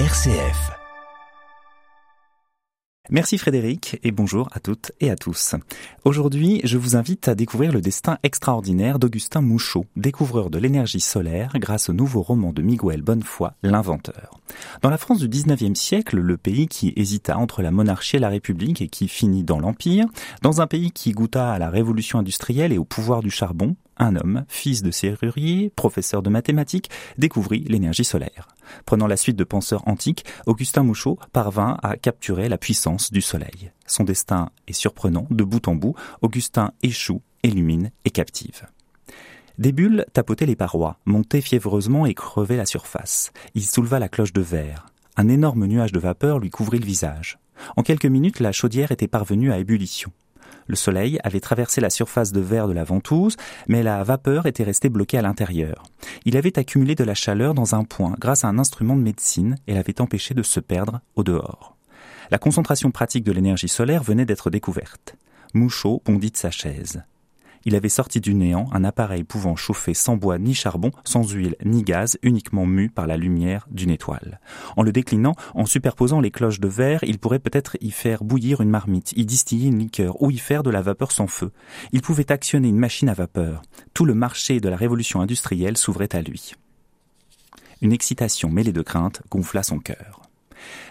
RCF. Merci Frédéric et bonjour à toutes et à tous. Aujourd'hui, je vous invite à découvrir le destin extraordinaire d'Augustin Mouchot, découvreur de l'énergie solaire grâce au nouveau roman de Miguel Bonnefoy, L'inventeur. Dans la France du 19e siècle, le pays qui hésita entre la monarchie et la République et qui finit dans l'Empire, dans un pays qui goûta à la révolution industrielle et au pouvoir du charbon, un homme, fils de serrurier, professeur de mathématiques, découvrit l'énergie solaire. Prenant la suite de penseurs antiques, Augustin Mouchot parvint à capturer la puissance du soleil. Son destin est surprenant, de bout en bout, Augustin échoue, illumine et captive. Des bulles tapotaient les parois, montaient fiévreusement et crevaient la surface. Il souleva la cloche de verre. Un énorme nuage de vapeur lui couvrit le visage. En quelques minutes, la chaudière était parvenue à ébullition. Le soleil avait traversé la surface de verre de la ventouse, mais la vapeur était restée bloquée à l'intérieur. Il avait accumulé de la chaleur dans un point grâce à un instrument de médecine et l'avait empêché de se perdre au dehors. La concentration pratique de l'énergie solaire venait d'être découverte. Mouchot bondit de sa chaise. Il avait sorti du néant un appareil pouvant chauffer sans bois ni charbon, sans huile ni gaz, uniquement mu par la lumière d'une étoile. En le déclinant, en superposant les cloches de verre, il pourrait peut-être y faire bouillir une marmite, y distiller une liqueur ou y faire de la vapeur sans feu. Il pouvait actionner une machine à vapeur. Tout le marché de la révolution industrielle s'ouvrait à lui. Une excitation mêlée de crainte gonfla son cœur.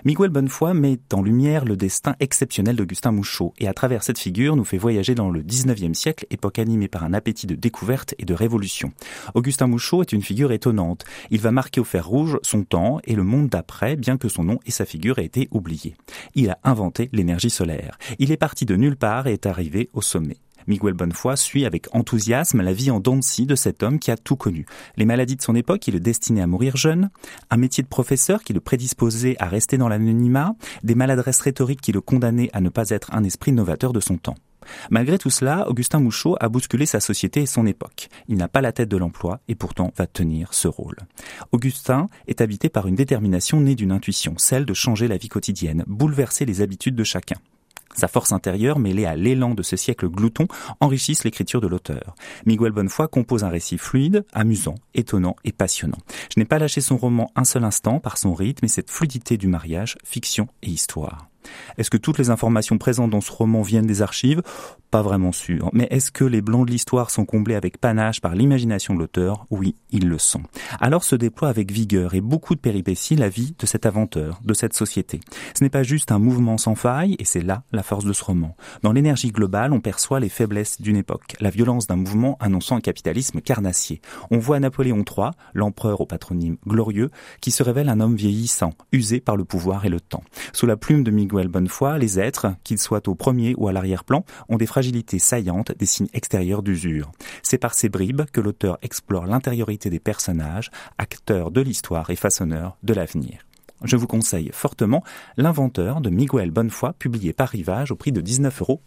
Miguel Bonnefoy met en lumière le destin exceptionnel d'Augustin Mouchot et à travers cette figure nous fait voyager dans le 19e siècle, époque animée par un appétit de découverte et de révolution. Augustin Mouchot est une figure étonnante. Il va marquer au fer rouge son temps et le monde d'après, bien que son nom et sa figure aient été oubliés. Il a inventé l'énergie solaire. Il est parti de nulle part et est arrivé au sommet. Miguel Bonnefoy suit avec enthousiasme la vie en dents de cet homme qui a tout connu. Les maladies de son époque qui le destinaient à mourir jeune, un métier de professeur qui le prédisposait à rester dans l'anonymat, des maladresses rhétoriques qui le condamnaient à ne pas être un esprit novateur de son temps. Malgré tout cela, Augustin Mouchot a bousculé sa société et son époque. Il n'a pas la tête de l'emploi et pourtant va tenir ce rôle. Augustin est habité par une détermination née d'une intuition, celle de changer la vie quotidienne, bouleverser les habitudes de chacun. Sa force intérieure, mêlée à l'élan de ce siècle glouton, enrichissent l'écriture de l'auteur. Miguel Bonnefoy compose un récit fluide, amusant, étonnant et passionnant. Je n'ai pas lâché son roman un seul instant par son rythme et cette fluidité du mariage, fiction et histoire. Est-ce que toutes les informations présentes dans ce roman viennent des archives? Pas vraiment sûr. Mais est-ce que les blancs de l'histoire sont comblés avec panache par l'imagination de l'auteur? Oui, ils le sont. Alors se déploie avec vigueur et beaucoup de péripéties la vie de cet inventeur, de cette société. Ce n'est pas juste un mouvement sans faille, et c'est là la force de ce roman. Dans l'énergie globale, on perçoit les faiblesses d'une époque, la violence d'un mouvement annonçant un capitalisme carnassier. On voit Napoléon III, l'empereur au patronyme glorieux, qui se révèle un homme vieillissant, usé par le pouvoir et le temps. Sous la plume de Miguel bonne foi, les êtres, qu'ils soient au premier ou à l'arrière-plan, ont des fragilités saillantes, des signes extérieurs d'usure. C'est par ces bribes que l'auteur explore l'intériorité des personnages, acteurs de l'histoire et façonneurs de l'avenir. Je vous conseille fortement L'inventeur de Miguel Bonnefoy, publié par Rivage au prix de 19,50 euros.